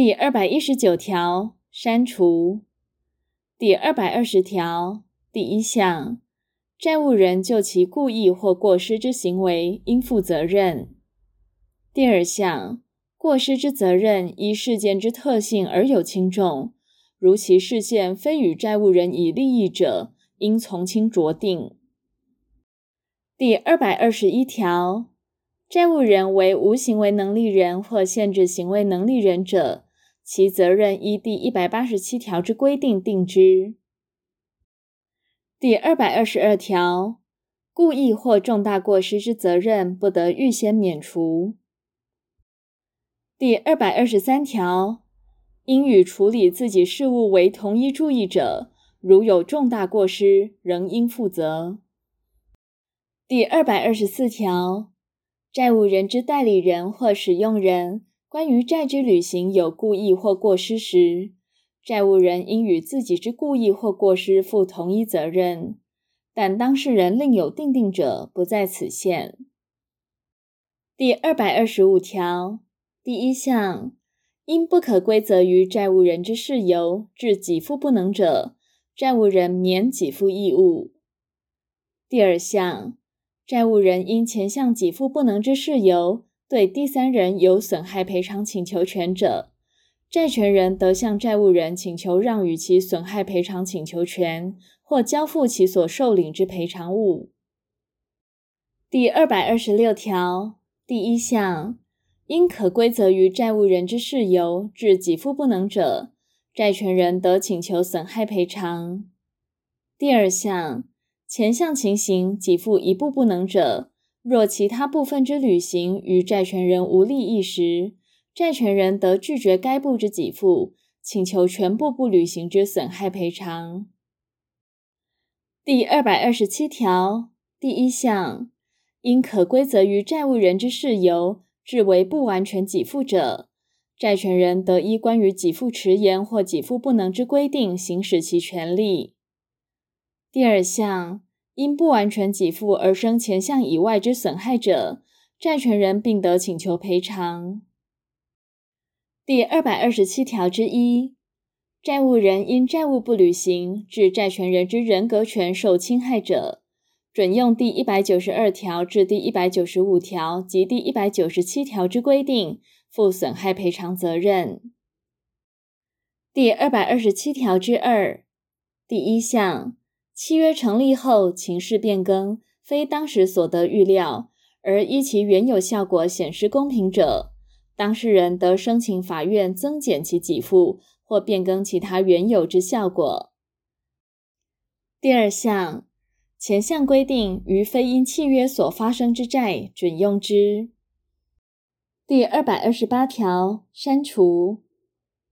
第二百一十九条，删除。第二百二十条第一项，债务人就其故意或过失之行为应负责任。第二项，过失之责任依事件之特性而有轻重，如其事件非与债务人以利益者，应从轻酌定。第二百二十一条，债务人为无行为能力人或限制行为能力人者，其责任依第一百八十七条之规定定之。第二百二十二条，故意或重大过失之责任不得预先免除。第二百二十三条，应与处理自己事务为同一注意者，如有重大过失，仍应负责。第二百二十四条，债务人之代理人或使用人，关于债之履行有故意或过失时，债务人应与自己之故意或过失负同一责任，但当事人另有定定者，不在此限。第二百二十五条第一项，因不可归责于债务人之事由，致给付不能者，债务人免给付义务。第二项，债务人因前项给付不能之事由，对第三人有损害赔偿请求权者，债权人得向债务人请求让与其损害赔偿请求权，或交付其所受领之赔偿物。第二百二十六条第一项，因可归责于债务人之事由致给付不能者，债权人得请求损害赔偿。第二项，前项情形给付一部不能者，若其他部分之履行与债权人无利益时，债权人得拒绝该部之给付，请求全部不履行之损害赔偿。第二百二十七条第一项，因可归责于债务人之事由，致为不完全给付者，债权人得依关于给付迟延或给付不能之规定行使其权利。第二项，因不完全给付而生前项以外之损害者，债权人并得请求赔偿。第二百二十七条之一，债务人因债务不履行致债权人之人格权受侵害者，准用第一百九十二条至第一百九十五条及第一百九十七条之规定，负损害赔偿责任。第二百二十七条之二，第一项，契约成立后情势变更，非当时所得预料，而依其原有效果显失公平者，当事人得申请法院增减其给付，或变更其他原有之效果。第二项，前项规定于非因契约所发生之债，准用之。第二百二十八条删除。